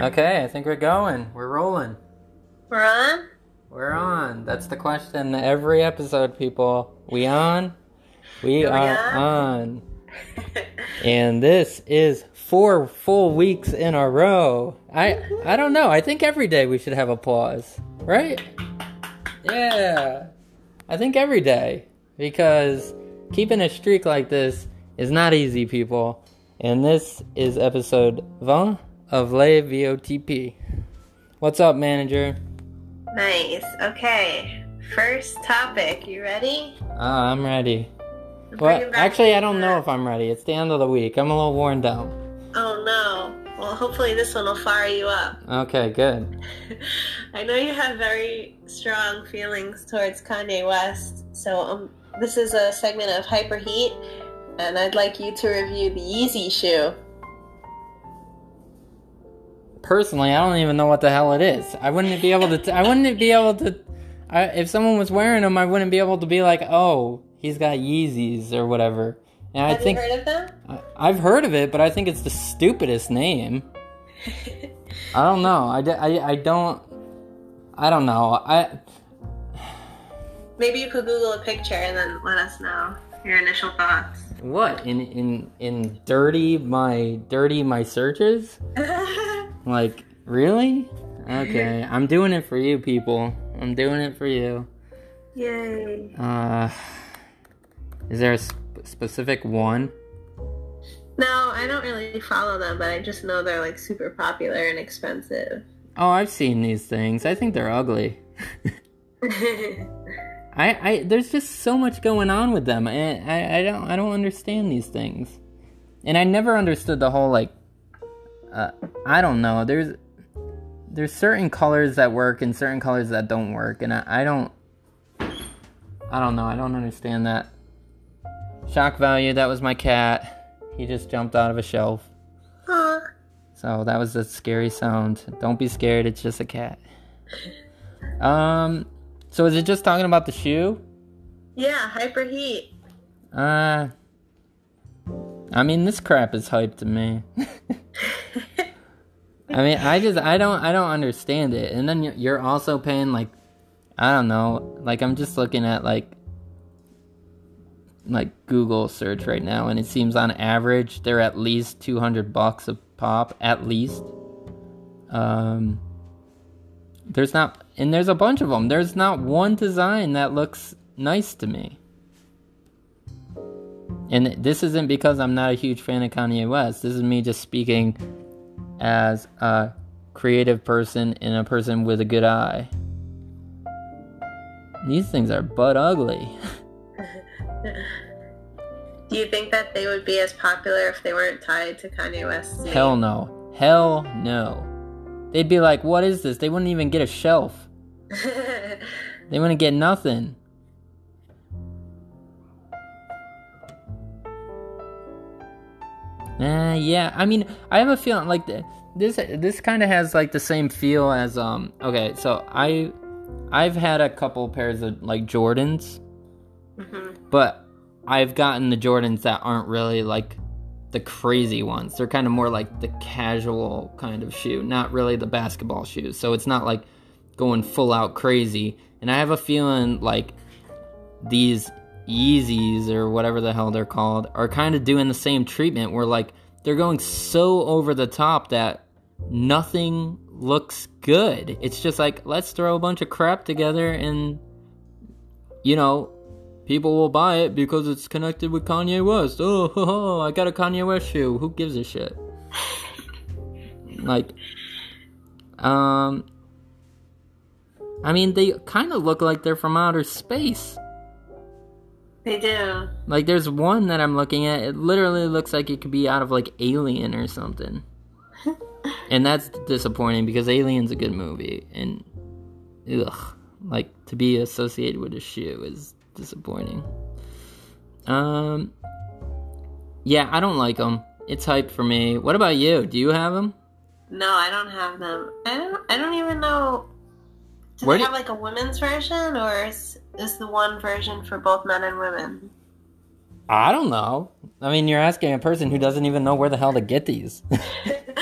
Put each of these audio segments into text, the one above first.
Okay, I think we're going. We're rolling. We're on? We're on. That's the question every episode, people. We on? We Are we are on. And this is four full weeks in a row. I I don't know. I think every day we should have applause, right? Yeah. I think every day because keeping a streak like this is not easy, people. And this is episode 20 of Le VOTP. What's up, manager? nice. Okay. First topic. You ready? Ah, I'm ready. Bring Well, actually, I don't know if I'm ready. It's the end of the week. I'm a little worn down. Oh no. Well, hopefully this one will fire you up. Okay, good. I know you have very strong feelings towards Kanye West, so um, this is a segment of Hyperheat, and I'd like you to review the Yeezy shoe. Personally, I don't even know what the hell it is. I wouldn't be able to. T- I wouldn't be able to. I, if someone was wearing them, I wouldn't be able to be like, "Oh, he's got Yeezys" or whatever. And I have think you heard of them? I, I've heard of it, but I think it's the stupidest name. I don't know. I, I, I don't. I don't know. I Maybe you could Google a picture and then let us know your initial thoughts. what in in in dirty my dirty my searches. Like, really? Okay, I'm doing it for you, people. I'm doing it for you. Yay. Uh, is there a sp- specific one? No, I don't really follow them, but I just know they're like super popular and expensive. Oh, I've seen these things. I think they're ugly. I, I, there's just so much going on with them, and I, I don't, I don't understand these things. And I never understood the whole like, uh, I don't know. There's, there's certain colors that work and certain colors that don't work, and I, I don't, I don't know. I don't understand that. Shock value. That was my cat. He just jumped out of a shelf. So that was a scary sound. Don't be scared, it's just a cat. Um so is it just talking about the shoe? Yeah, Hyperheat. Uh I mean this crap is hype to me. I mean, I just I don't I don't understand it. And then you're- also paying like I don't know, like I'm just looking at like like Google search right now and it seems on average they're at least 200 bucks a pop at least. Um there's not and there's a bunch of them. There's not one design that looks nice to me. And this isn't because I'm not a huge fan of Kanye West. This is me just speaking as a creative person and a person with a good eye. These things are butt ugly. Do you think that they would be as popular if they weren't tied to Kanye West? Hell no. Hell no. They'd be like, what is this? They wouldn't even get a shelf. They wouldn't get nothing. Uh, yeah. I mean, I have a feeling like this. This kind of has like the same feel as um. Okay, so I, I've had a couple pairs of like Jordans, Mhm. but I've gotten the Jordans that aren't really like the crazy ones. They're kind of more like the casual kind of shoe, not really the basketball shoes. So it's not like going full out crazy. And I have a feeling like these Yeezys or whatever the hell they're called are kind of doing the same treatment where like they're going so over the top that nothing looks good. It's just like let's throw a bunch of crap together and you know people will buy it because it's connected with Kanye West. Oh, ho, ho, I got a Kanye West shoe. Who gives a shit? like, um, I mean, they kind of look like they're from outer space. They do. Like, there's one that I'm looking at. It literally looks like it could be out of like Alien or something. and that's disappointing because Alien's a good movie, and ugh, like to be associated with a shoe is disappointing. Um, yeah, I don't like them. It's hype for me. What about you? Do you have them? No, I don't have them. I don't. I don't even know. Do Where they have like a women's version, or is, is the one version for both men and women? I don't know. I mean, you're asking a person who doesn't even know where the hell to get these.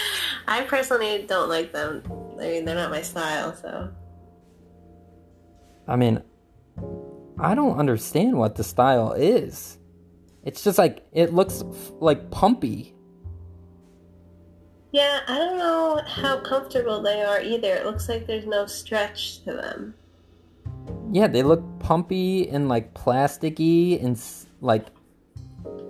I personally don't like them. I mean, they're not my style, so. I mean, I don't understand what the style is. It's just like it looks f- like pumpy. Yeah, I don't know how comfortable they are either. It looks like there's no stretch to them. Yeah, they look pumpy and like plasticky and like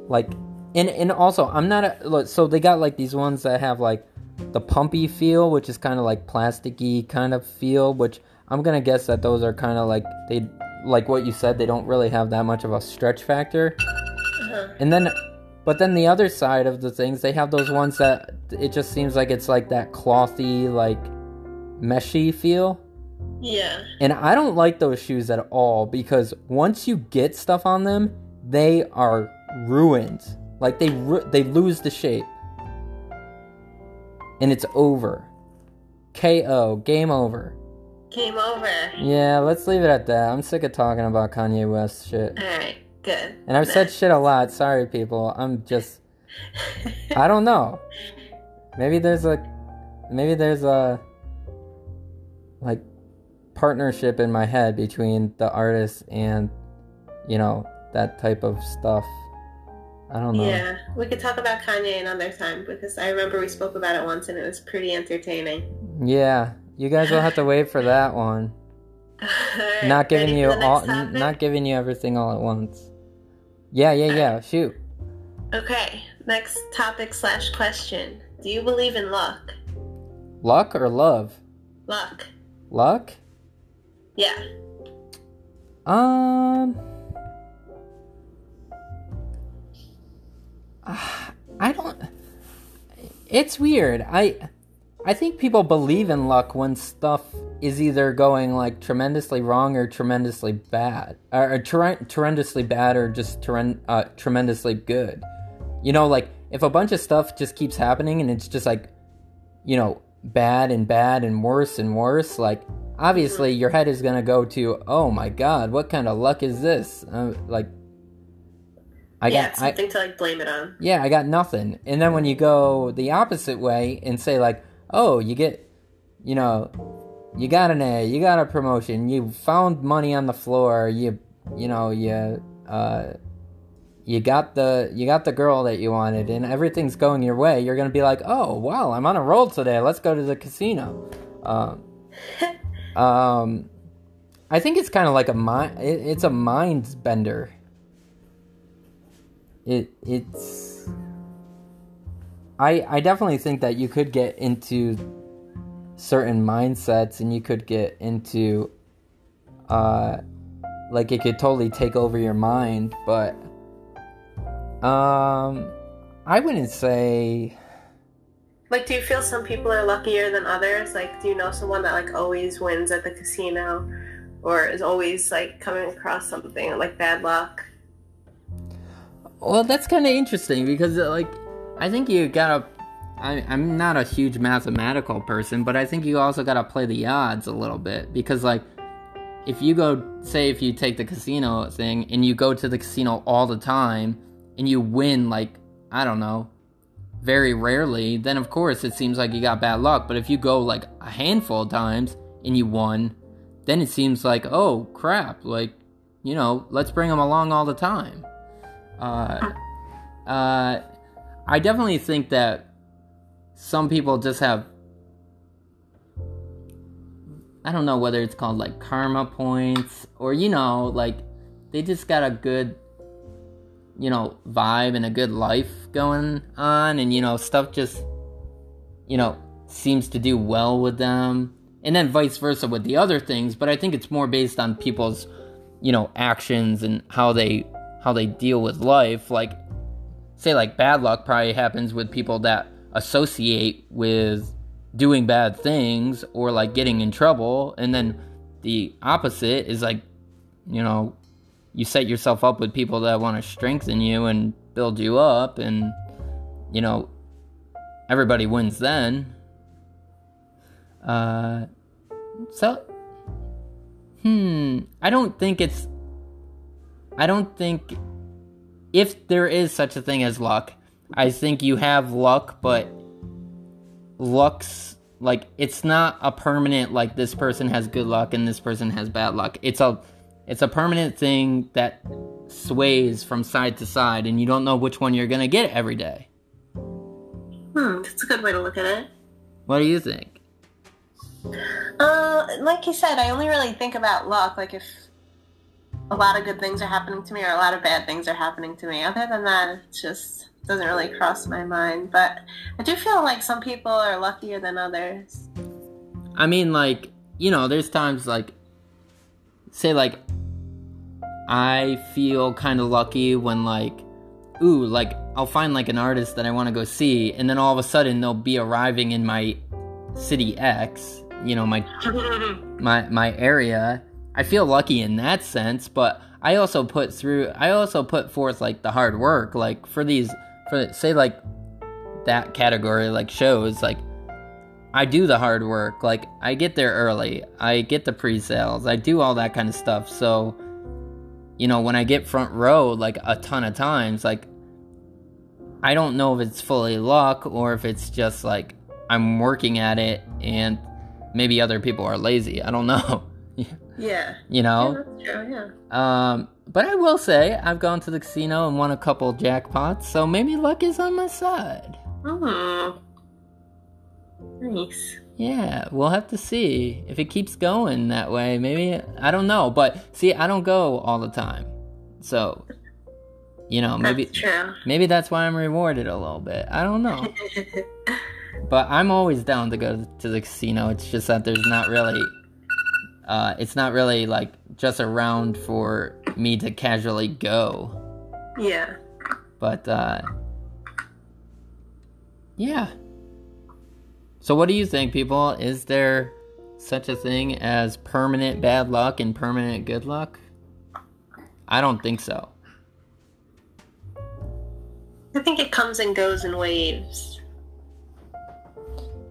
like and and also I'm not a look, so they got like these ones that have like the pumpy feel, which is kind of like plasticky kind of feel, which I'm gonna guess that those are kind of like they like what you said. They don't really have that much of a stretch factor. Uh-huh. And then, but then the other side of the things, they have those ones that it just seems like it's like that clothy, like meshy feel. Yeah. And I don't like those shoes at all because once you get stuff on them, they are ruined. Like they ru- they lose the shape. And it's over. KO, game over. Came over. Yeah, let's leave it at that. I'm sick of talking about Kanye West shit. Alright, good. And I've said shit a lot. Sorry, people. I'm just. I don't know. Maybe there's a. Maybe there's a. Like, partnership in my head between the artist and, you know, that type of stuff. I don't know. Yeah, we could talk about Kanye another time because I remember we spoke about it once and it was pretty entertaining. Yeah, you guys will have to wait for that one. Not giving you all, topic? not giving you everything all at once. Yeah, yeah, yeah. Shoot. Okay, next topic slash question. Do you believe in luck? Luck or love? Luck. Luck? Yeah. Um. I don't. It's weird. I. I think people believe in luck when stuff is either going like tremendously wrong or tremendously bad, or, or tre- tremendously bad or just tren- uh, tremendously good. You know, like if a bunch of stuff just keeps happening and it's just like, you know, bad and bad and worse and worse, like obviously your head is gonna go to, oh my god, what kind of luck is this? Uh, like, I yeah, got, it's I, something to like blame it on. yeah, I got nothing. And then when you go the opposite way and say like, oh, you get, you know, you got an A, you got a promotion, you found money on the floor, you, you know, you, uh, you got the you got the girl that you wanted and everything's going your way you're gonna be like oh wow i'm on a roll today let's go to the casino. Um, um i think it's kind of like a mind it, it's a mind bender. It it's i i definitely think that you could get into certain mindsets and you could get into uh like it could totally take over your mind but um i wouldn't say Like, do you feel some people are luckier than others? Like, do you know someone that like always wins at the casino, or is always like coming across something like bad luck? Well, that's kind of interesting because, like, I think you gotta. I, I'm not a huge mathematical person, but I think you also gotta play the odds a little bit because, like, if you go, say, if you take the casino thing and you go to the casino all the time and you win, like, I don't know, very rarely, then of course it seems like you got bad luck. But if you go, like, a handful of times and you won, then it seems like, oh, crap, like, you know, let's bring them along all the time. Uh, uh, I definitely think that some people just have. I don't know whether it's called like karma points or, you know, like they just got a good, you know, vibe and a good life going on, and, you know, stuff just, you know, seems to do well with them. And then vice versa with the other things, but I think it's more based on people's, you know, actions and how they how they deal with life like say like bad luck probably happens with people that associate with doing bad things or like getting in trouble. And then the opposite is like you know you set yourself up with people that want to strengthen you and build you up and you know everybody wins then. Uh so hmm i don't think it's I don't think if there is such a thing as luck, I think you have luck, but luck's like it's not a permanent like this person has good luck and this person has bad luck. It's a it's a permanent thing that sways from side to side and you don't know which one you're going to get every day. Hmm, that's a good way to look at it. What do you think? Uh, like you said, I only really think about luck, like if a lot of good things are happening to me or a lot of bad things are happening to me. Other than that, it just doesn't really cross my mind. But I do feel like some people are luckier than others. I mean, like, you know, there's times like, say, like, I feel kind of lucky when, like, ooh, like, I'll find like an artist that I want to go see, and then all of a sudden they'll be arriving in my city X, you know, my my my area. I feel lucky in that sense, but I also put through I also put forth like the hard work like for these for say like that category like shows like I do the hard work. Like I get there early. I get the pre-sales. I do all that kind of stuff. So you know, when I get front row like a ton of times, like I don't know if it's fully luck or if it's just like I'm working at it and maybe other people are lazy. I don't know. yeah. You know? Yeah, that's true, yeah. Um, but I will say I've gone to the casino and won a couple jackpots, so maybe luck is on my side. Hmm. Nice. Yeah, we'll have to see if it keeps going that way. Maybe I don't know, but see, I don't go all the time, so you know, maybe That's true. maybe that's why I'm rewarded a little bit. I don't know, but I'm always down to go to the casino. It's just that there's not really, uh, it's not really like just around for me to casually go. yeah. But uh yeah. So what do you think, people? Is there such a thing as permanent bad luck and permanent good luck? I don't think so. I think it comes and goes in waves.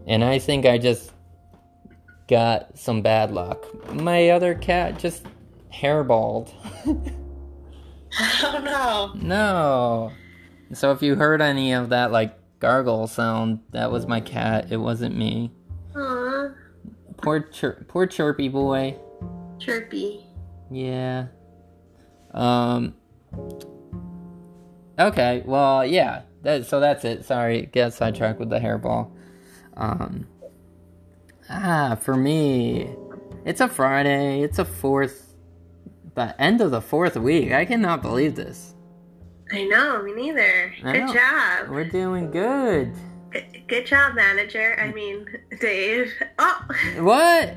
And I think I just got some bad luck. My other cat just hairballed. Oh no. no. So if you heard any of that like gargle sound, that was my cat. It wasn't me. Aw. Poor chir- poor chirpy boy. Chirpy. Yeah. Um. Okay. Well, yeah. That, so that's it. Sorry, get sidetracked with the hairball. Um. Ah, for me, it's a Friday. It's a fourth, the end of the fourth week. I cannot believe this. I know, me neither. I Good know. job. We're doing good. Good, good job, manager. I mean, Dave. Oh! What?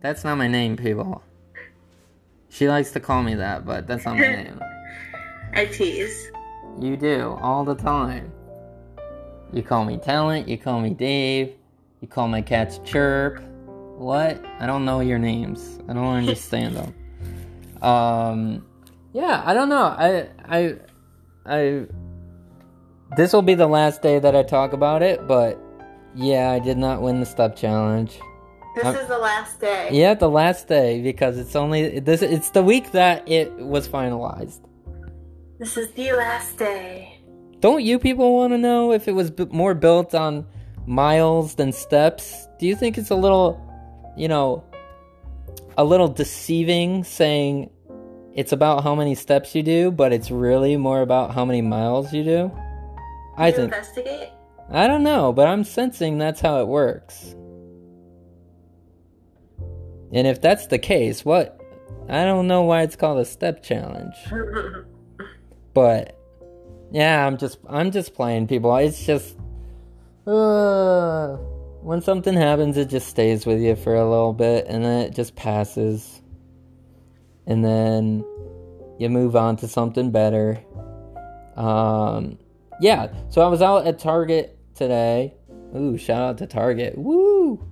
That's not my name, people. She likes to call me that, but that's not my name. I tease. You do all the time. You call me Talent, you call me Dave, you call my cats Chirp. What? I don't know your names. I don't understand them. Um yeah, I don't know. I I I this will be the last day that I talk about it, but yeah, I did not win the step challenge. This I'm- is the last day. Yeah, the last day because it's only this it's the week that it was finalized. This is the last day. Don't you people want to know if it was b- more built on miles than steps? Do you think it's a little, you know, a little deceiving saying it's about how many steps you do, but it's really more about how many miles you do? I you think investigate. I don't know, but I'm sensing that's how it works. And if that's the case, what I don't know why it's called a step challenge. But yeah, I'm just I'm just playing people. It's just uh, when something happens, it just stays with you for a little bit, and then it just passes, and then you move on to something better. Um, yeah. So I was out at Target today. Ooh, shout out to Target. Woo.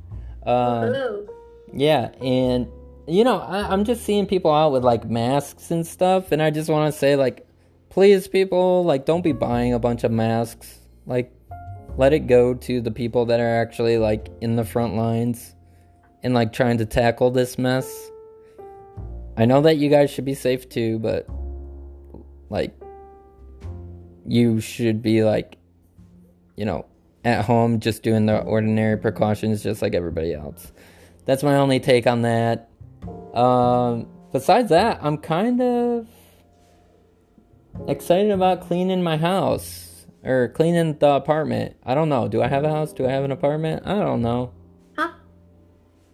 Um, yeah, and you know, I, I'm just seeing people out with like masks and stuff, and I just want to say, like, please, people, like, don't be buying a bunch of masks. Like, let it go to the people that are actually like in the front lines and like trying to tackle this mess. I know that you guys should be safe too, but like, you should be like, you know, at home, just doing the ordinary precautions, just like everybody else. That's my only take on that. Um, besides that, I'm kind of excited about cleaning my house or cleaning the apartment. I don't know. Do I have a house? Do I have an apartment? I don't know. Huh?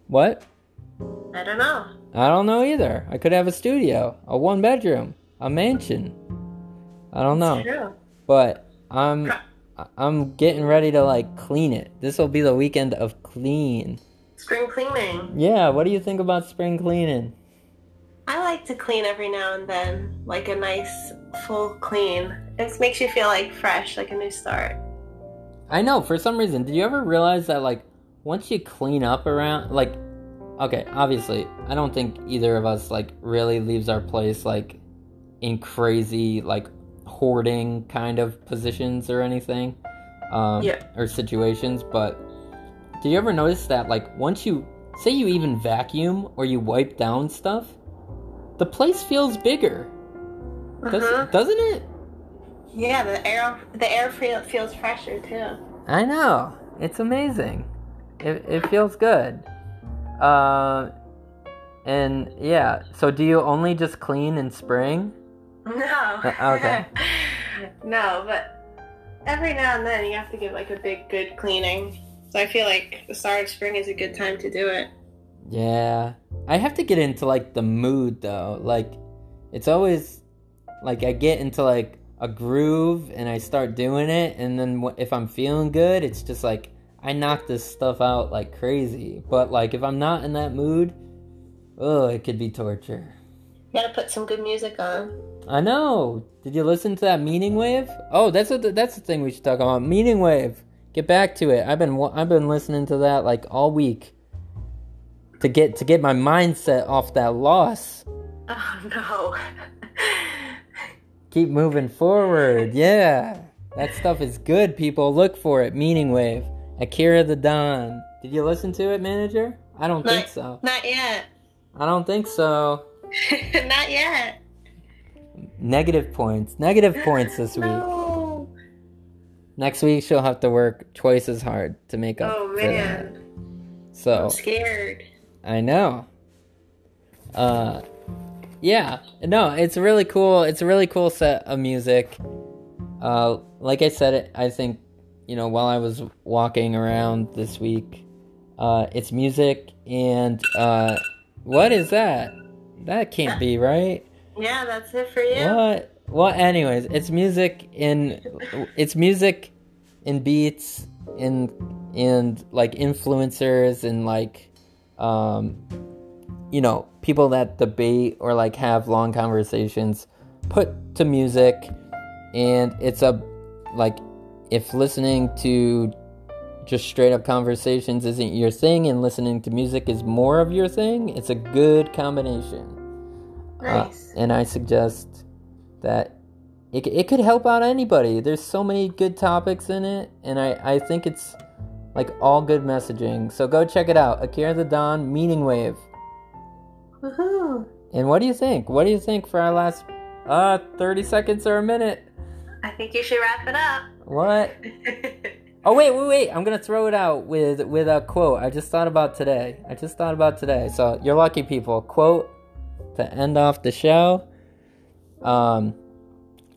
What? I don't know. I don't know either. I could have a studio, a one bedroom, a mansion. I don't know. True. But I'm I'm getting ready to like clean it. This will be the weekend of clean. Spring cleaning. Yeah, what do you think about spring cleaning? I like to clean every now and then, like a nice full clean. It makes you feel like fresh, like a new start. I know, for some reason, did you ever realize that like once you clean up around like okay, obviously, I don't think either of us like really leaves our place like in crazy like hoarding kind of positions or anything. Um Yeah. or situations, but did you ever notice that like once you say you even vacuum or you wipe down stuff, the place feels bigger. Does, Mhm. Doesn't it? Yeah, the air the air feels fresher too. I know. It's amazing. It, it feels good. Uh, and yeah, so do you only just clean in spring? No. Uh, okay. no, but every now and then you have to give like a big good cleaning. So I feel like the start of spring is a good time to do it. Yeah. I have to get into like the mood though. Like, it's always like I get into like a groove and I start doing it, and then if I'm feeling good, it's just like I knock this stuff out like crazy. But like if I'm not in that mood, oh, it could be torture. You gotta put some good music on. I know. Did you listen to that meaning wave? Oh, that's what the, that's the thing we should talk about. Meaning wave. Get back to it. I've been I've been listening to that like all week to get to get my mindset off that loss. Oh no. Keep moving forward. Yeah. That stuff is good, people. Look for it. Meaning wave. Akira the Don. Did you listen to it, manager? I don't think so. Not yet. I don't think so. Not yet. Negative points. Negative points this week. No. Next week she'll have to work twice as hard to make up Oh for that. man. So I'm scared. I know. Uh, yeah. No, it's really cool. It's a really cool set of music. Uh, like I said. I think you know while I was walking around this week, uh, it's music and uh, what is that? That can't be right. Yeah, that's it for you. What? Well, anyways, it's music in it's music in beats in and like influencers and like um you know people that debate or like have long conversations put to music and it's a like if listening to just straight up conversations isn't your thing and listening to music is more of your thing it's a good combination uh, Nice. and I suggest that it, it could help out anybody. There's so many good topics in it, and I, I think it's like all good messaging. So go check it out. Akira the Don, Meaning Wave. Woohoo. And what do you think? What do you think for our last uh 30 seconds or a minute? I think you should wrap it up. What? Oh wait, wait, wait! I'm gonna throw it out with with a quote I just thought about today. I just thought about today. So you're lucky people. Quote to end off the show. Um.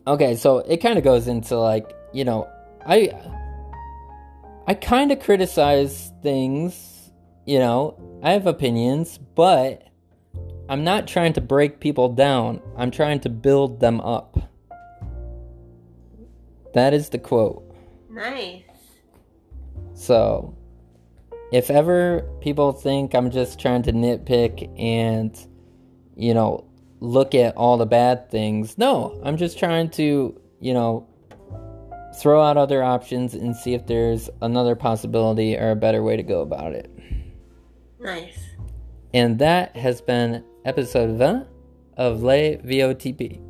Okay, so it kind of goes into like you know I I kind of criticize things. You know I have opinions, but I'm not trying to break people down. I'm trying to build them up. That is the quote. nice. So, if ever people think I'm just trying to nitpick and, you know, look at all the bad things, no, I'm just trying to, you know, throw out other options and see if there's another possibility or a better way to go about it. Nice. And that has been episode 20 of Les VOTP.